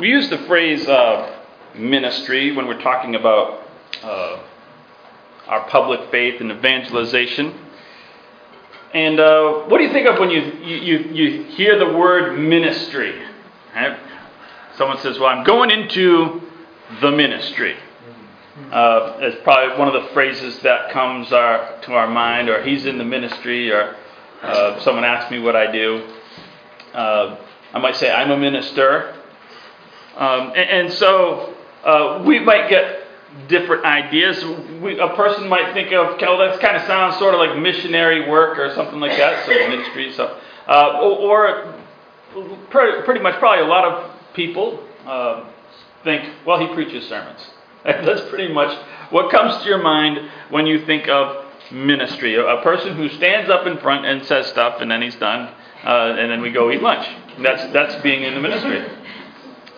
We use the phrase uh, ministry when we're talking about uh, our public faith and evangelization. And uh, what do you think of when you, you, you hear the word ministry? Right? Someone says, Well, I'm going into the ministry. Uh, it's probably one of the phrases that comes our, to our mind, or he's in the ministry, or uh, someone asks me what I do. Uh, I might say, I'm a minister. Um, and, and, so uh, we might get different ideas. We, a person might think of, well, that kind of sounds sort of like missionary work or something like that, so ministry. So, uh, or, or pretty much, probably a lot of people uh, think, well, he preaches sermons. That's pretty much what comes to your mind when you think of ministry. A person who stands up in front and says stuff, and then he's done, uh, and then we go eat lunch. That's that's being in the ministry.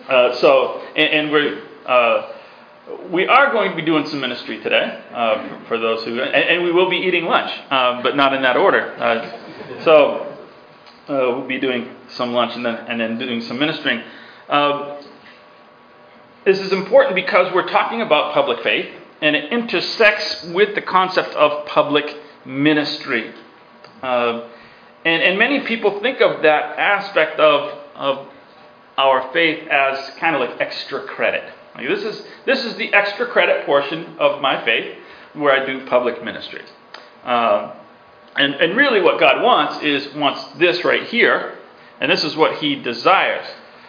Uh, so, and, and we're uh, we are going to be doing some ministry today uh, for, those who, and, and, we will be eating lunch, uh, but not in that order. Uh, so. we'll be doing some lunch and then, and then doing some ministering. This is important because we're talking about public faith, and it intersects with the concept of public ministry. Uh, and, and many people think of that aspect of, of our faith as kind of like extra credit. Like this, is, this is the extra credit portion of my faith where I do public ministry. Uh, and, and really, what God wants is wants this right here, and this is what He desires.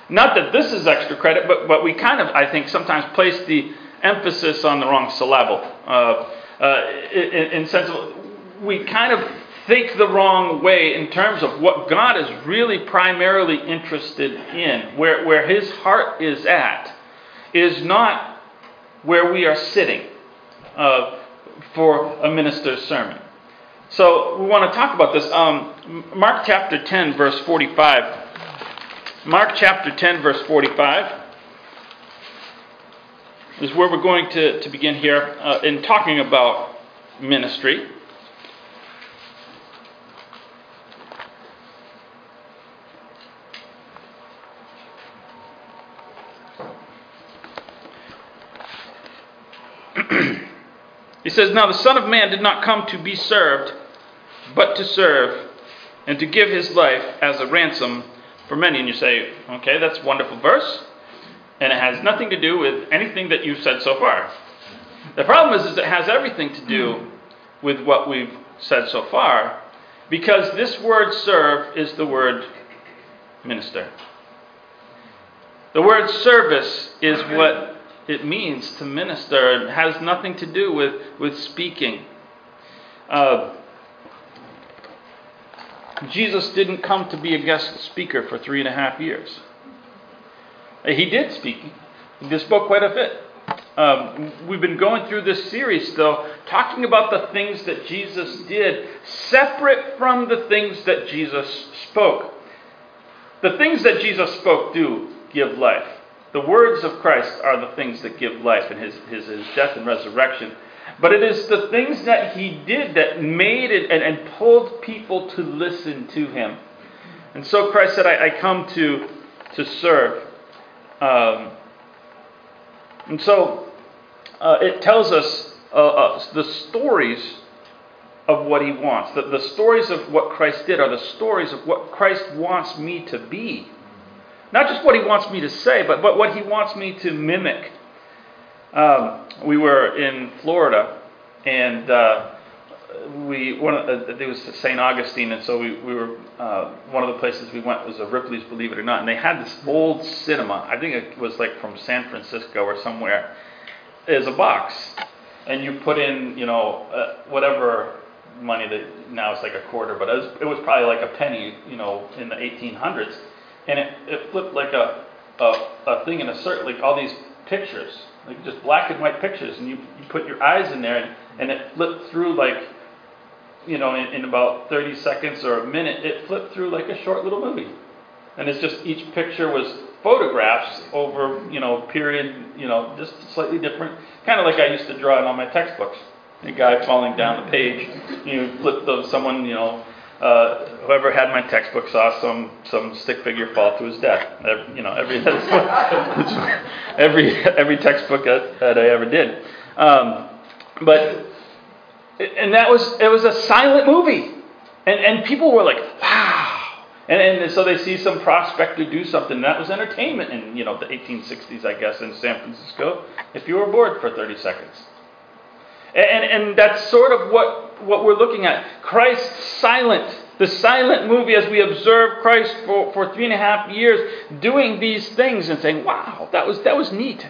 Not that this is extra credit, but, but we kind of, I think, sometimes place the emphasis on the wrong syllable. Uh, uh, in, in sense of, we kind of think the wrong way in terms of what God is really primarily interested in, where, where His heart is at, is not where we are sitting uh, for a minister's sermon. So we want to talk about this. Um, Mark chapter 10, verse 45 Mark chapter 10, verse 45 is where we're going to, to begin here uh, in talking about ministry. he says, Now the Son of Man did not come to be served, but to serve, and to give his life as a ransom for many. And you say, okay, that's a wonderful verse, and it has nothing to do with anything that you've said so far. The problem is, is it has everything to do with what we've said so far, because this word serve is the word minister. The word service is what it means to minister. It has nothing to do with, with speaking. Uh, Jesus didn't come to be a guest speaker for three and a half years. He did speak. He spoke quite a bit. Um, we've been going through this series, though, talking about the things that Jesus did, separate from the things that Jesus spoke. The things that Jesus spoke do give life. The words of Christ are the things that give life and his, his, his death and resurrection. But it is the things that he did that made it and, and pulled people to listen to him. And so Christ said, I, I come to, to serve. Um, and so uh, it tells us uh, uh, the stories of what he wants. The, the stories of what Christ did are the stories of what Christ wants me to be. Not just what he wants me to say, but, but what he wants me to mimic. Um, we were in Florida, and uh, we one of, uh, it was St. Augustine, and so we, we were uh, one of the places we went was a Ripley's, believe it or not, and they had this old cinema. I think it was like from San Francisco or somewhere. Is a box, and you put in you know uh, whatever money that now it's like a quarter, but it was, it was probably like a penny, you know, in the 1800s, and it, it flipped like a, a a thing in a circle, like all these pictures like just black and white pictures, and you, you put your eyes in there, and, and it flipped through like, you know, in, in about 30 seconds or a minute, it flipped through like a short little movie. And it's just each picture was photographs over, you know, period, you know, just slightly different, kind of like I used to draw in all my textbooks. A guy falling down the page, you flip those, someone, you know, uh, whoever had my textbook saw some some stick figure fall to his death. Every, you know, every every every textbook that, that I ever did. Um, but and that was it was a silent movie, and and people were like, wow. And, and so they see some prospector do something. That was entertainment in you know the 1860s, I guess, in San Francisco. If you were bored for 30 seconds, and, and that's sort of what, what we're looking at. Christ silent, the silent movie as we observe Christ for, for three and a half years doing these things and saying, wow, that was, that was neat.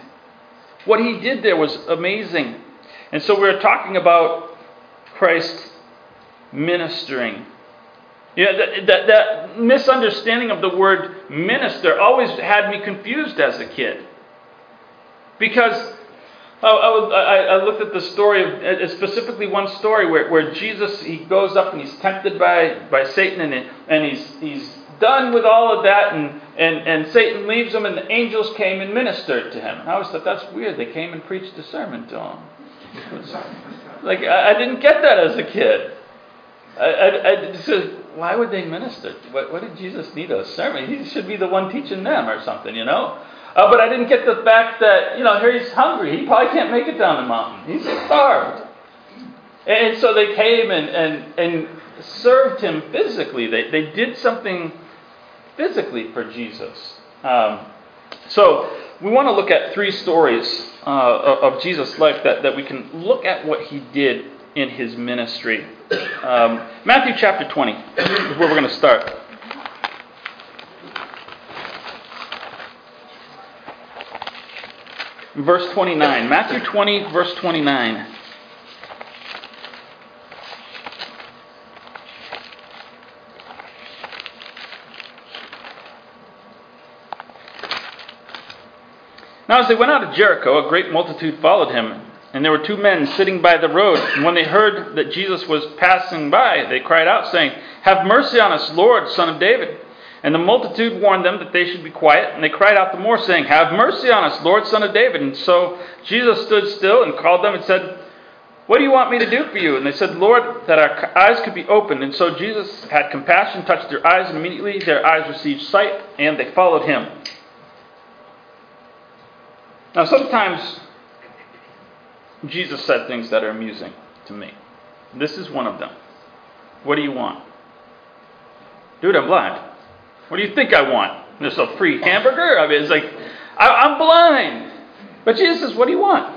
What he did there was amazing. And so we're talking about Christ ministering. Yeah, that, that, that misunderstanding of the word minister always had me confused as a kid. Because Oh, I, I, looked at the story of uh, specifically one story where, where Jesus he goes up and he's tempted by, by Satan and, and he's, he's done with all of that and, and, and Satan leaves him and the angels came and ministered to him. And I always thought that's weird. They came and preached a sermon to him. like I, I, didn't get that as a kid. I, I, I said, why would they minister? What, what did Jesus need a sermon? He should be the one teaching them or something, you know. Uh, but I didn't get the fact that, you know, he's hungry. He probably can't make it down the mountain. He's starved. And so they came and, and, and served him physically. They, they did something physically for Jesus. Um, so we want to look at three stories uh, of Jesus' life that, that we can look at what he did in his ministry. Um, Matthew chapter 20 is where we're going to start. Verse 29. Matthew 20, verse 29. Now, as they went out of Jericho, a great multitude followed him, and there were two men sitting by the road. And when they heard that Jesus was passing by, they cried out, saying, Have mercy on us, Lord, son of David. And the multitude warned them that they should be quiet, and they cried out the more, saying, Have mercy on us, Lord, son of David. And so Jesus stood still and called them and said, What do you want me to do for you? And they said, Lord, that our eyes could be opened. And so Jesus had compassion, touched their eyes, and immediately their eyes received sight, and they followed him. Now, sometimes Jesus said things that are amusing to me. This is one of them. What do you want? Dude, I'm blind. What do you think I want? Just a free hamburger? I mean, it's like, I, am blind. But Jesus says, What do you want?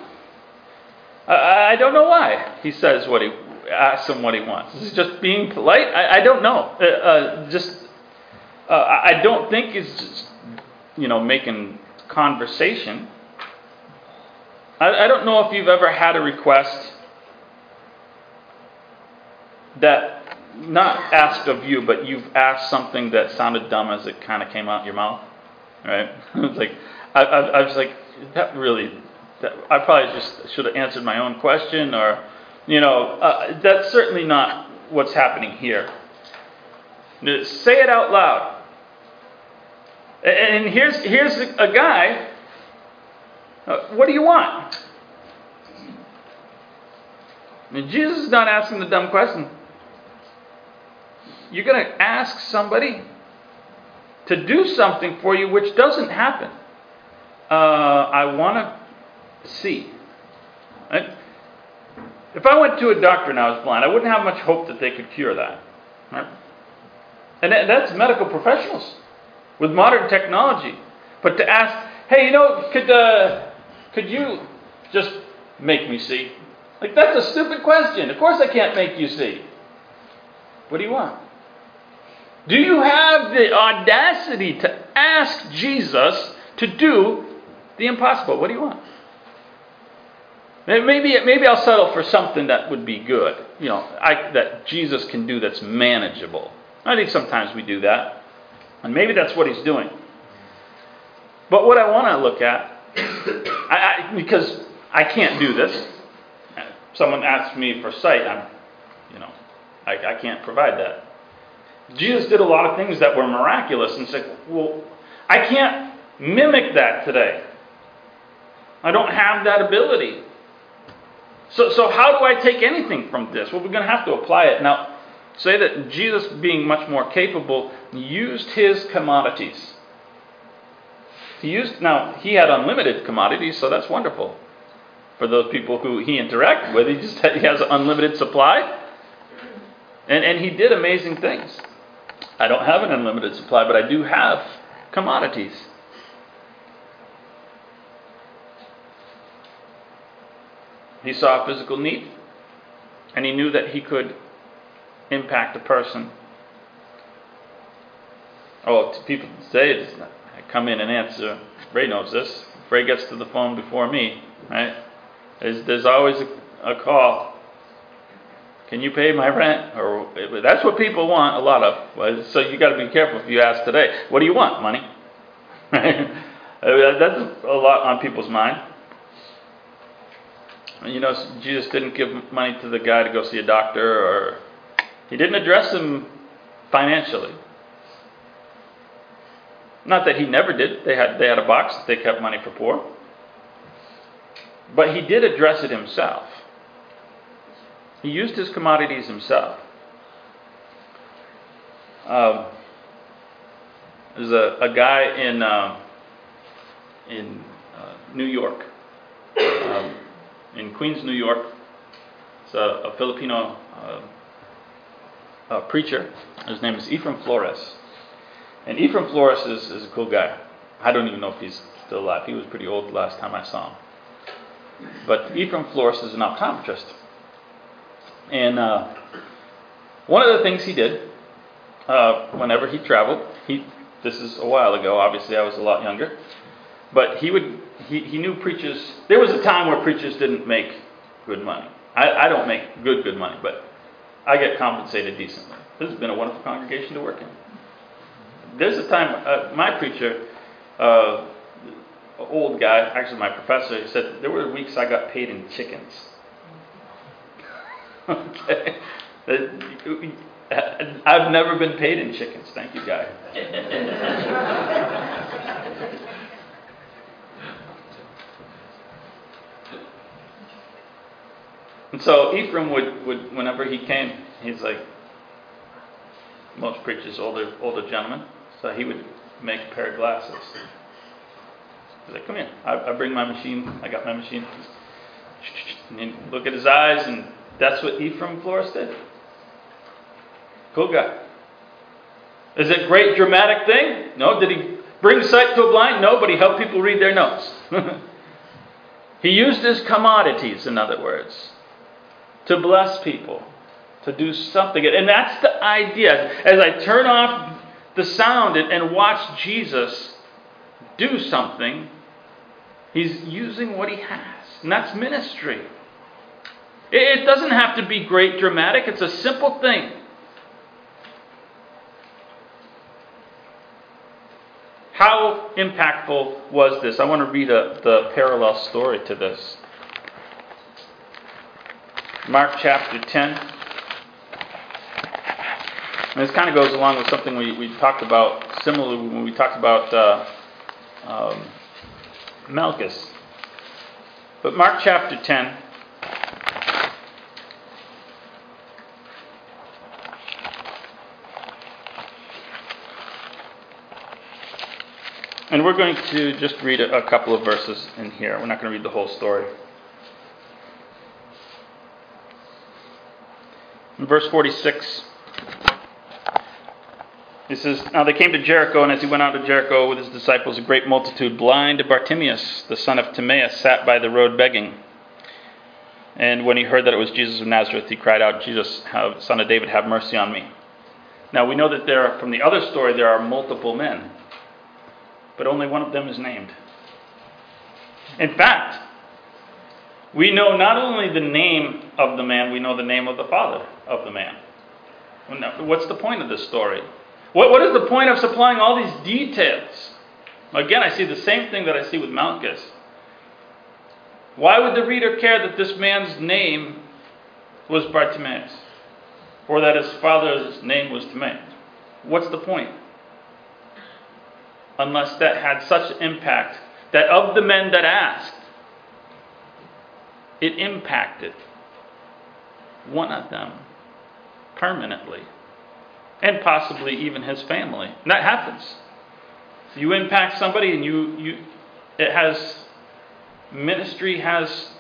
I, I, don't know why he says what he asks him what he wants. Is he just being polite? I, I don't know. Uh, uh, just, uh, I don't think he's just, you know, making conversation. I, I don't know if you've ever had a request that not asked of you, but you've asked something that sounded dumb as it kind of came out your mouth, right? it's like I, I, I, was like, that really, that, I probably just should have answered my own question, or you know, uh, that's certainly not what's happening here. Say it out loud. And here's here's a guy. Uh, what do you want? I mean, Jesus is not asking the dumb question. You're going to ask somebody to do something for you which doesn't happen. Uh, I want to see. Right? If I went to a doctor and I was blind, I wouldn't have much hope that they could cure that. Right? And that's medical professionals with modern technology. But to ask, hey, you know, could uh, could you just make me see? Like that's a stupid question. Of course I can't make you see. What do you want? Do you have the audacity to ask Jesus to do the impossible? What do you want? Maybe, maybe I'll settle for something that would be good, you know, I, that Jesus can do that's manageable. I think sometimes we do that. And maybe that's what he's doing. But what I want to look at, I, I, because I can't do this, someone asks me for sight, I'm, you know, I, I can't provide that. Jesus did a lot of things that were miraculous and said, Well, I can't mimic that today. I don't have that ability. So, so how do I take anything from this? Well, we're going to have to apply it. Now, say that Jesus, being much more capable, used his commodities. He used now he had unlimited commodities, so that's wonderful for those people who he interacted with. He just he has unlimited supply, and and he did amazing things. I don't have an unlimited supply, but I do have commodities. He saw a physical need, and he knew that he could impact a person. Oh, people say it's not, I come in and answer. Ray knows this. Ray gets to the phone before me, right? There's, there's always a, a call. Can you pay my rent? Or that's what people want a lot of. So you got to be careful if you ask today. What do you want? Money. that's a lot on people's mind. You know, Jesus didn't give money to the guy to go see a doctor, or he didn't address him financially. Not that he never did. They had they had a box that they kept money for poor. But he did address it himself. He used his commodities himself. Um, there's a, a guy in uh, in uh, New York, um, in Queens, New York. It's a, a Filipino uh, preacher. His name is Ephraim Flores. And Ephraim Flores is, is a cool guy. I don't even know if he's still alive. He was pretty old the last time I saw him. But Ephraim Flores is an optometrist. And uh, one of the things he did uh, whenever he traveled, he this is a while ago. Obviously, I was a lot younger, but he would he, he knew preachers. There was a time where preachers didn't make good money. I, I don't make good good money, but I get compensated decently. This has been a wonderful congregation to work in. There's a time uh, my preacher, uh, old guy, actually my professor, he said there were weeks I got paid in chickens. Okay. Uh, I've never been paid in chickens. Thank you, guy. and so Ephraim would, would, whenever he came, he's like, most preachers, older older gentlemen, so he would make a pair of glasses. He's like, come here. I, I bring my machine. I got my machine. And look at his eyes, and that's what Ephraim Flores did. Cool guy. Is it a great dramatic thing? No. Did he bring sight to a blind? No, but he helped people read their notes. he used his commodities, in other words, to bless people, to do something. And that's the idea. As I turn off the sound and watch Jesus do something, he's using what he has. And that's ministry. It doesn't have to be great dramatic, it's a simple thing. How impactful was this? I want to read a, the parallel story to this. Mark chapter 10. And this kind of goes along with something we, we talked about similarly when we talked about uh, um, Malchus. But Mark chapter 10. And we're going to just read a, a couple of verses in here. We're not going to read the whole story. In verse 46, he says, Now they came to Jericho, and as he went out of Jericho with his disciples, a great multitude, blind Bartimaeus, the son of Timaeus, sat by the road begging. And when he heard that it was Jesus of Nazareth, he cried out, Jesus, have, son of David, have mercy on me. Now we know that there, from the other story, there are multiple men but only one of them is named. In fact, we know not only the name of the man, we know the name of the father of the man. What's the point of this story? What, what is the point of supplying all these details? Again, I see the same thing that I see with Malchus. Why would the reader care that this man's name was Bartimaeus? Or that his father's name was Timaeus? What's the point? Unless that had such impact that of the men that asked, it impacted one of them permanently, and possibly even his family. And that happens. You impact somebody, and you, you it has ministry has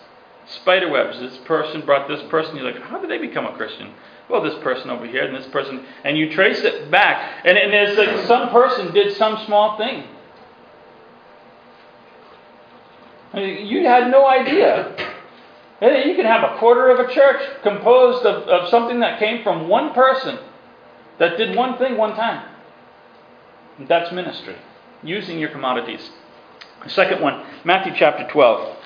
spider webs. This person brought this person. You're like, how did they become a Christian? Well, this person over here and this person, and you trace it back, and, and it's like some person did some small thing. You had no idea. You can have a quarter of a church composed of, of something that came from one person that did one thing one time. That's ministry, using your commodities. The second one, Matthew chapter 12.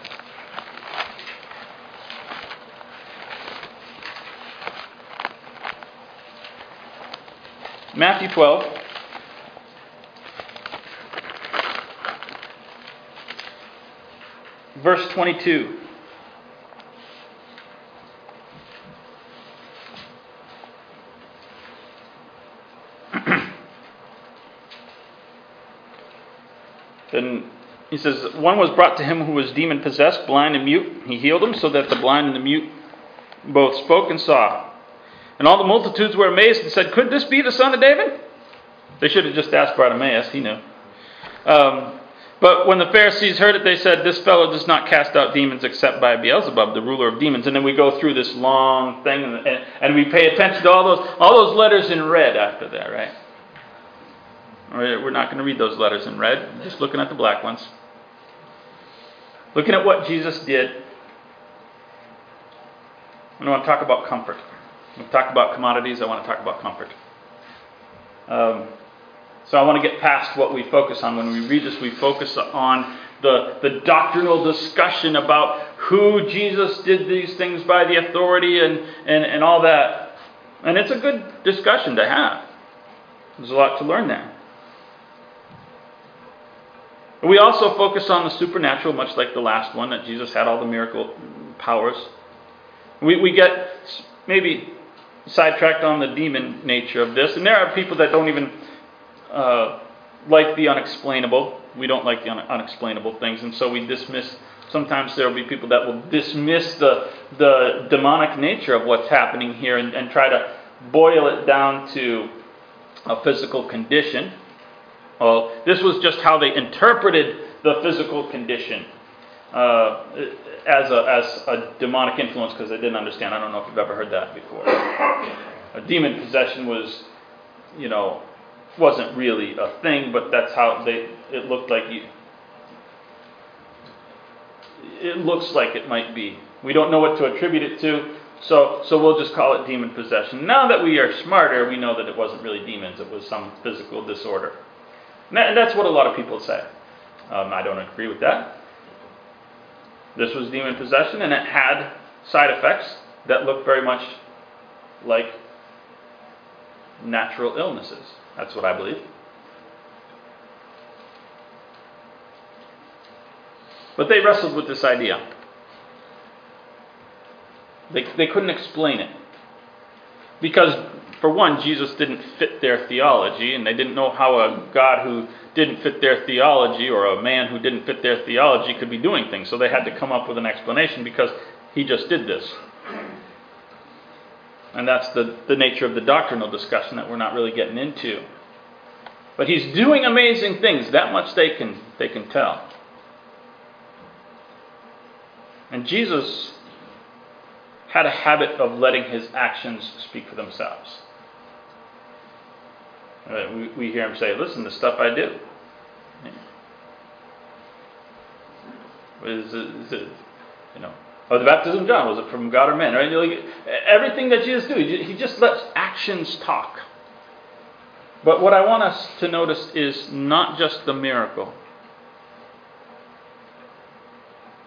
Matthew 12. Verse 22. then he says, One was brought to him who was demon possessed, blind and mute. He healed him so that the blind and the mute both spoke and saw. And all the multitudes were amazed and said, Could this be the son of David? They should have just asked Bartimaeus, he knew. Um, but when the Pharisees heard it, they said, This fellow does not cast out demons except by Beelzebub, the ruler of demons. And then we go through this long thing, and, and, and we pay attention to all those, all those letters in red after that, right? We're not going to read those letters in red, just looking at the black ones. Looking at what Jesus did. I want to talk about comfort. Talked about commodities. I want to talk about comfort. Um, so I want to get past what we focus on. When we read this, we focus on the, the doctrinal discussion about who Jesus did these things by the authority and, and, and all that. And it's a good discussion to have. There's a lot to learn there. We also focus on the supernatural, much like the last one, that Jesus had all the miracle powers. We, we get maybe sidetracked on the demon nature of this. And there are people that don't even uh, like the unexplainable. We don't like the un- unexplainable things, and so we dismiss. Sometimes there will be people that will dismiss the, the demonic nature of what's happening here and, and try to boil it down to a physical condition. Well, this was just how they interpreted the physical condition uh, as, a, as a demonic influence because they didn't understand. I don't know if you've ever heard that before. A demon possession was, you know, wasn't really a thing, but that's how they. It looked like you. It looks like it might be. We don't know what to attribute it to, so so we'll just call it demon possession. Now that we are smarter, we know that it wasn't really demons; it was some physical disorder. And that's what a lot of people say. Um, I don't agree with that. This was demon possession, and it had side effects that looked very much like natural illnesses. That's what I believe. But they wrestled with this idea. They, they couldn't explain it. Because, for one, Jesus didn't fit their theology, and they didn't know how a God who didn't fit their theology or a man who didn't fit their theology could be doing things. So they had to come up with an explanation because he just did this. And that's the, the nature of the doctrinal discussion that we're not really getting into. But he's doing amazing things. That much they can, they can tell. And Jesus had a habit of letting his actions speak for themselves. We, we hear him say, Listen, the stuff I do. Is it, is it, you know, or the baptism of John, was it from God or man? Right? Like, everything that Jesus do, he just lets actions talk. But what I want us to notice is not just the miracle,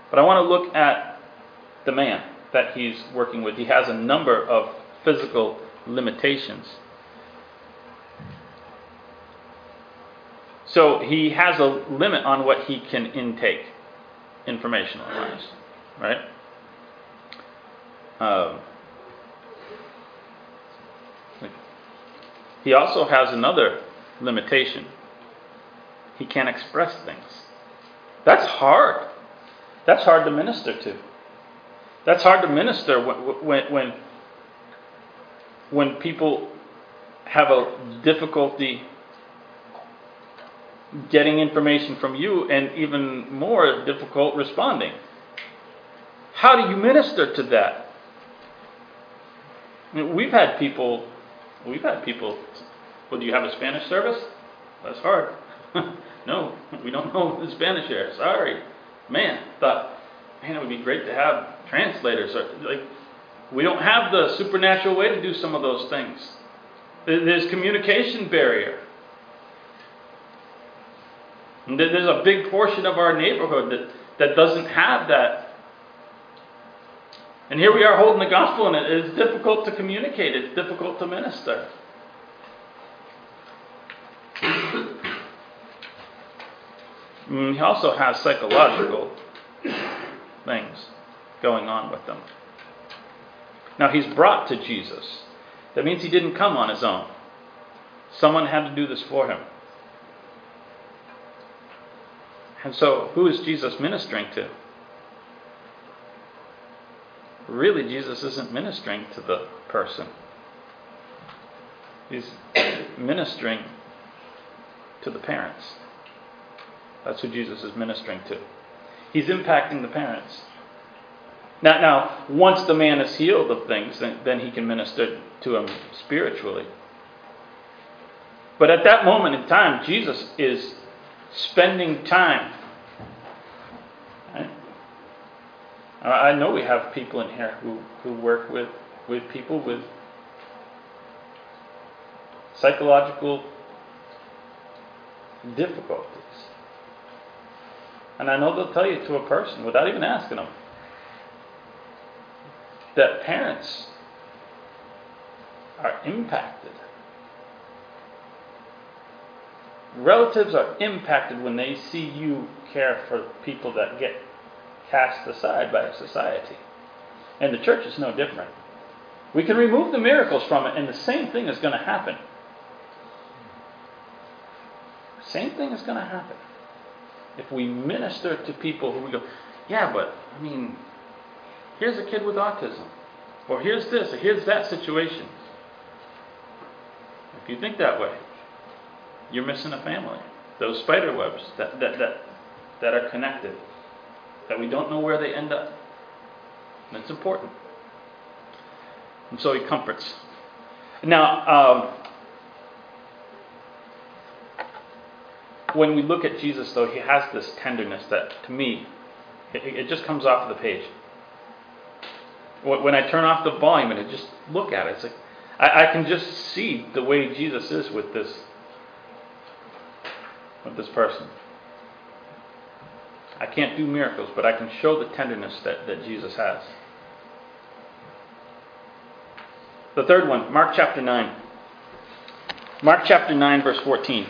but I want to look at the man that he's working with. He has a number of physical limitations. So he has a limit on what he can intake informational wise, right? Um, he also has another limitation. He can't express things. That's hard. That's hard to minister to. That's hard to minister when, when, when when people have a difficulty getting information from you and even more difficult responding. How do you minister to that? We've had people, we've had people, well, do you have a Spanish service? That's hard. no, we don't know the Spanish here. Sorry. Man, thought, man, it would be great to have translators. Like, we don't have the supernatural way to do some of those things. There's communication barrier. There's a big portion of our neighborhood that, that doesn't have that. And here we are holding the gospel, and it is difficult to communicate, it's difficult to minister. Mm, he also has psychological things going on with them. Now, he's brought to Jesus. That means he didn't come on his own. Someone had to do this for him. And so, who is Jesus ministering to? Really, Jesus isn't ministering to the person, he's ministering to the parents. That's who Jesus is ministering to. He's impacting the parents. Now, now, once the man is healed of things, then, then he can minister to him spiritually. But at that moment in time, Jesus is spending time. Right? I know we have people in here who, who work with, with people with psychological difficulties. And I know they'll tell you to a person without even asking them that parents are impacted. Relatives are impacted when they see you care for people that get cast aside by society. And the church is no different. We can remove the miracles from it, and the same thing is going to happen. Same thing is going to happen. If we minister to people who we go, yeah, but I mean, here's a kid with autism, or here's this, or here's that situation. If you think that way, you're missing a family. Those spider webs that, that, that, that are connected, that we don't know where they end up. It's important. And so he comforts. Now, um, when we look at Jesus, though, he has this tenderness that, to me, it, it just comes off of the page. When I turn off the volume and I just look at it, it's like I, I can just see the way Jesus is with this with this person. I can't do miracles, but I can show the tenderness that, that Jesus has. The third one, Mark chapter 9. Mark chapter 9, verse 14.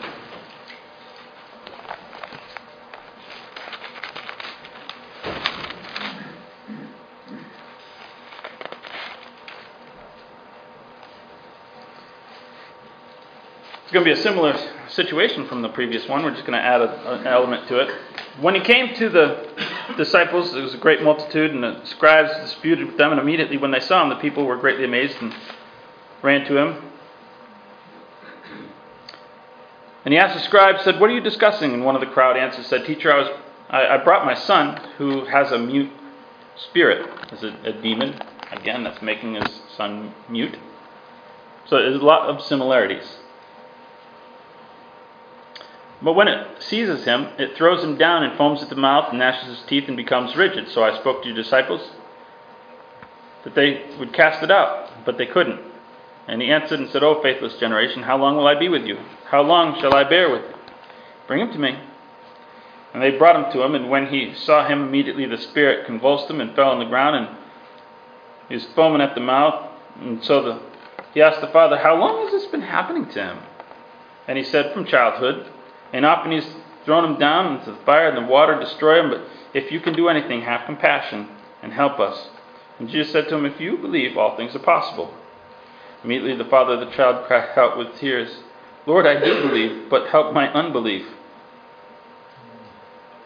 It's going to be a similar situation from the previous one. We're just going to add a, an element to it. When he came to the disciples, there was a great multitude, and the scribes disputed with them, and immediately when they saw him, the people were greatly amazed and ran to him. And he asked the scribe, said, What are you discussing? And one of the crowd answered, said, Teacher, I was I, I brought my son who has a mute spirit. Is a, a demon, again, that's making his son mute. So there's a lot of similarities. But when it seizes him, it throws him down and foams at the mouth and gnashes his teeth and becomes rigid. So I spoke to your disciples that they would cast it out, but they couldn't. And he answered and said, O faithless generation, how long will I be with you? How long shall I bear with you? Bring him to me. And they brought him to him, and when he saw him, immediately the spirit convulsed him and fell on the ground, and he was foaming at the mouth. And so the, he asked the father, How long has this been happening to him? And he said, From childhood. And often he's thrown them down into the fire and the water destroy them. But if you can do anything, have compassion and help us. And Jesus said to him, If you believe, all things are possible. Immediately the father of the child cried out with tears, Lord, I do believe, but help my unbelief.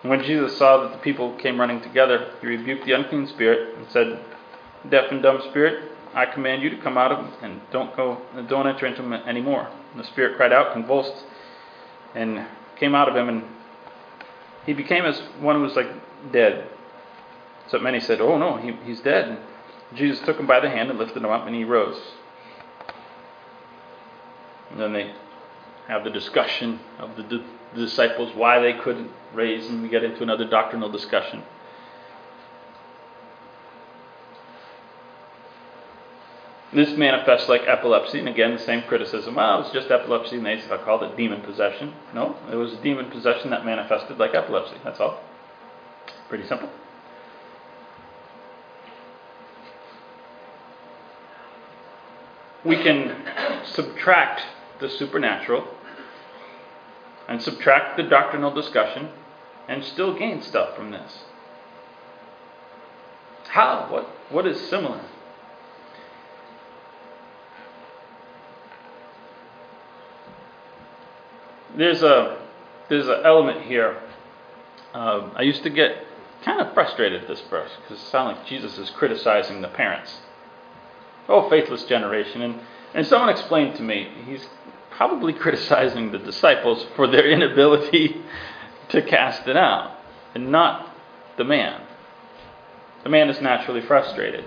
And when Jesus saw that the people came running together, he rebuked the unclean spirit and said, Deaf and dumb spirit, I command you to come out of him and don't go, don't enter into him anymore. And the spirit cried out, convulsed, and came out of him, and he became as one who was like dead. So many said, "Oh no, he, he's dead." And Jesus took him by the hand and lifted him up, and he rose. And then they have the discussion of the, the disciples why they couldn't raise, and we get into another doctrinal discussion. This manifests like epilepsy, and again, the same criticism. Well, it was just epilepsy, and they called it demon possession. No, it was demon possession that manifested like epilepsy. That's all. Pretty simple. We can subtract the supernatural and subtract the doctrinal discussion and still gain stuff from this. How? What, what is similar? There's a there's an element here. Uh, I used to get kind of frustrated at this verse because it sounded like Jesus is criticizing the parents. Oh, faithless generation, and and someone explained to me he's probably criticizing the disciples for their inability to cast it out, and not the man. The man is naturally frustrated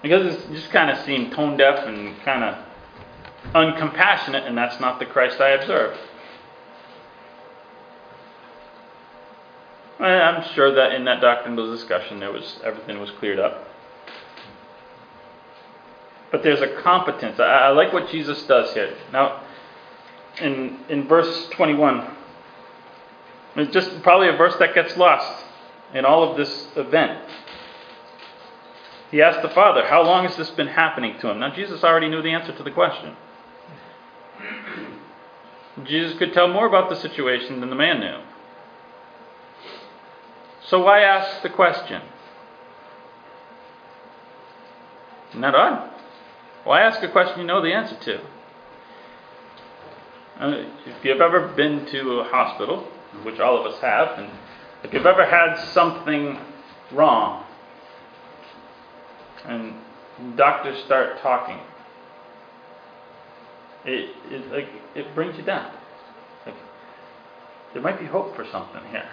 because it just kind of seemed tone deaf and kind of uncompassionate, and that's not the Christ I observe. I'm sure that in that doctrinal discussion, there was everything was cleared up. But there's a competence. I, I like what Jesus does here. Now, in in verse 21, it's just probably a verse that gets lost in all of this event. He asked the Father, How long has this been happening to him? Now, Jesus already knew the answer to the question. Jesus could tell more about the situation than the man knew. So why ask the question? Isn't that odd? Why ask a question you know the answer to? Uh, if you've ever been to a hospital, which all of us have, and if you've ever had something wrong, and doctors start talking, it, like it brings you down. Like, there might be hope for something here.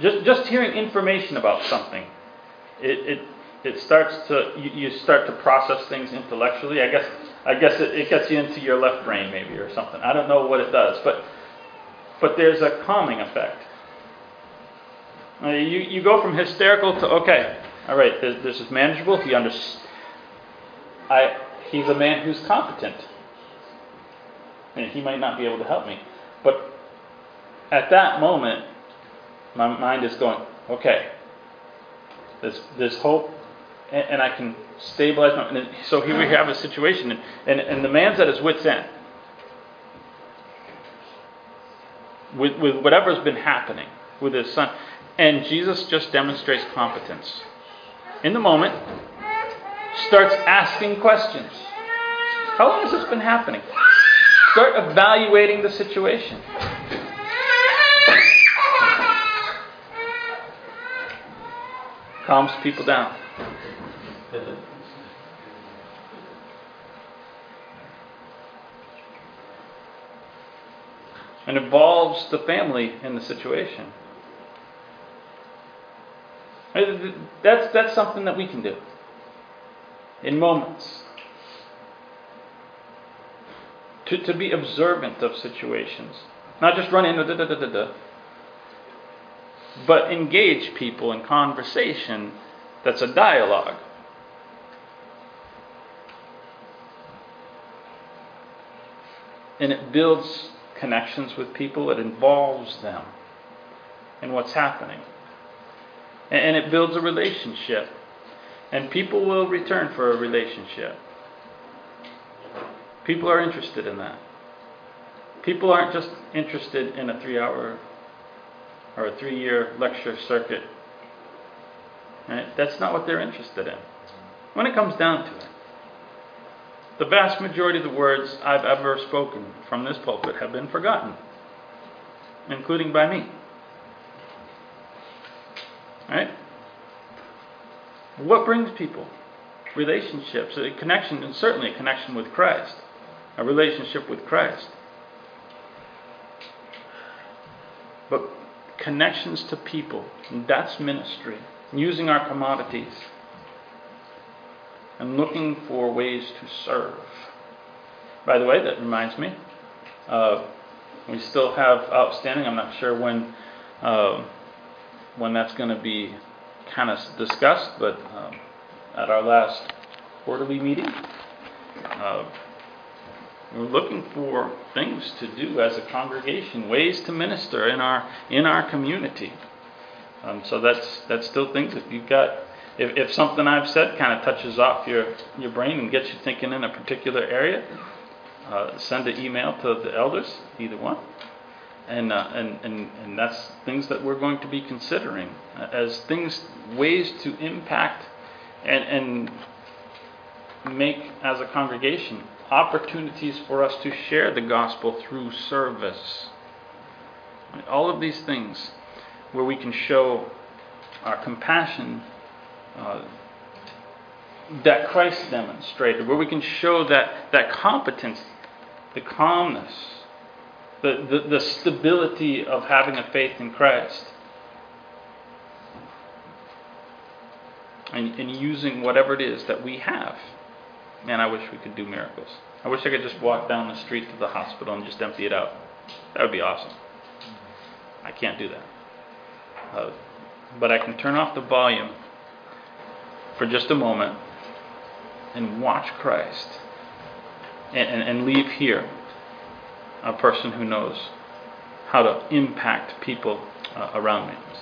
Just just hearing information about something, it it, it starts to you, you start to process things intellectually. I guess I guess it, it gets you into your left brain maybe or something. I don't know what it does, but but there's a calming effect. You you go from hysterical to okay, all right. This, this is manageable. He understands. I he's a man who's competent and he might not be able to help me. But at that moment, my mind is going, okay, there's, there's hope, and, and I can stabilize my. And so here we have a situation, and, and, and the man's at his wits' end. With, with whatever's been happening with his son. And Jesus just demonstrates competence. In the moment, starts asking questions. How long has this been happening? Start evaluating the situation. Calms people down. and involves the family in the situation. That's, that's something that we can do in moments to, to be observant of situations, not just run into da da da da da, but engage people in conversation that's a dialogue. And it builds connections with people, it involves them in what's happening. And it builds a relationship. And people will return for a relationship. People are interested in that. People aren't just interested in a three hour or a three year lecture circuit. Right? That's not what they're interested in. When it comes down to it, the vast majority of the words I've ever spoken from this pulpit have been forgotten, including by me. Right? What brings people? relationships, a connection, and certainly a connection with Christ, a relationship with Christ. But connections to people, that's ministry. Using our commodities and looking for ways to serve. By the way, that reminds me, uh, we still have outstanding. I'm not sure when uh, when that's going to be kind of discussed, but um, at our last quarterly meeting, uh, we're looking for things to do as a congregation, ways to minister in our in our community. Um, so that's that's still things. If you've got if, if something I've said kind of touches off your your brain and gets you thinking in a particular area, uh, send an email to the elders, either one. And, uh, and, and, and that's things that we're going to be considering as things, ways to impact and, and make as a congregation opportunities for us to share the gospel through service. All of these things where we can show our compassion uh, that Christ demonstrated, where we can show that, that competence, the calmness, the, the, the stability of having a faith in Christ. And, and using whatever it is that we have. Man, I wish we could do miracles. I wish I could just walk down the street to the hospital and just empty it out. That would be awesome. I can't do that. Uh, but I can turn off the volume for just a moment and watch Christ and, and, and leave here a person who knows how to impact people uh, around me. So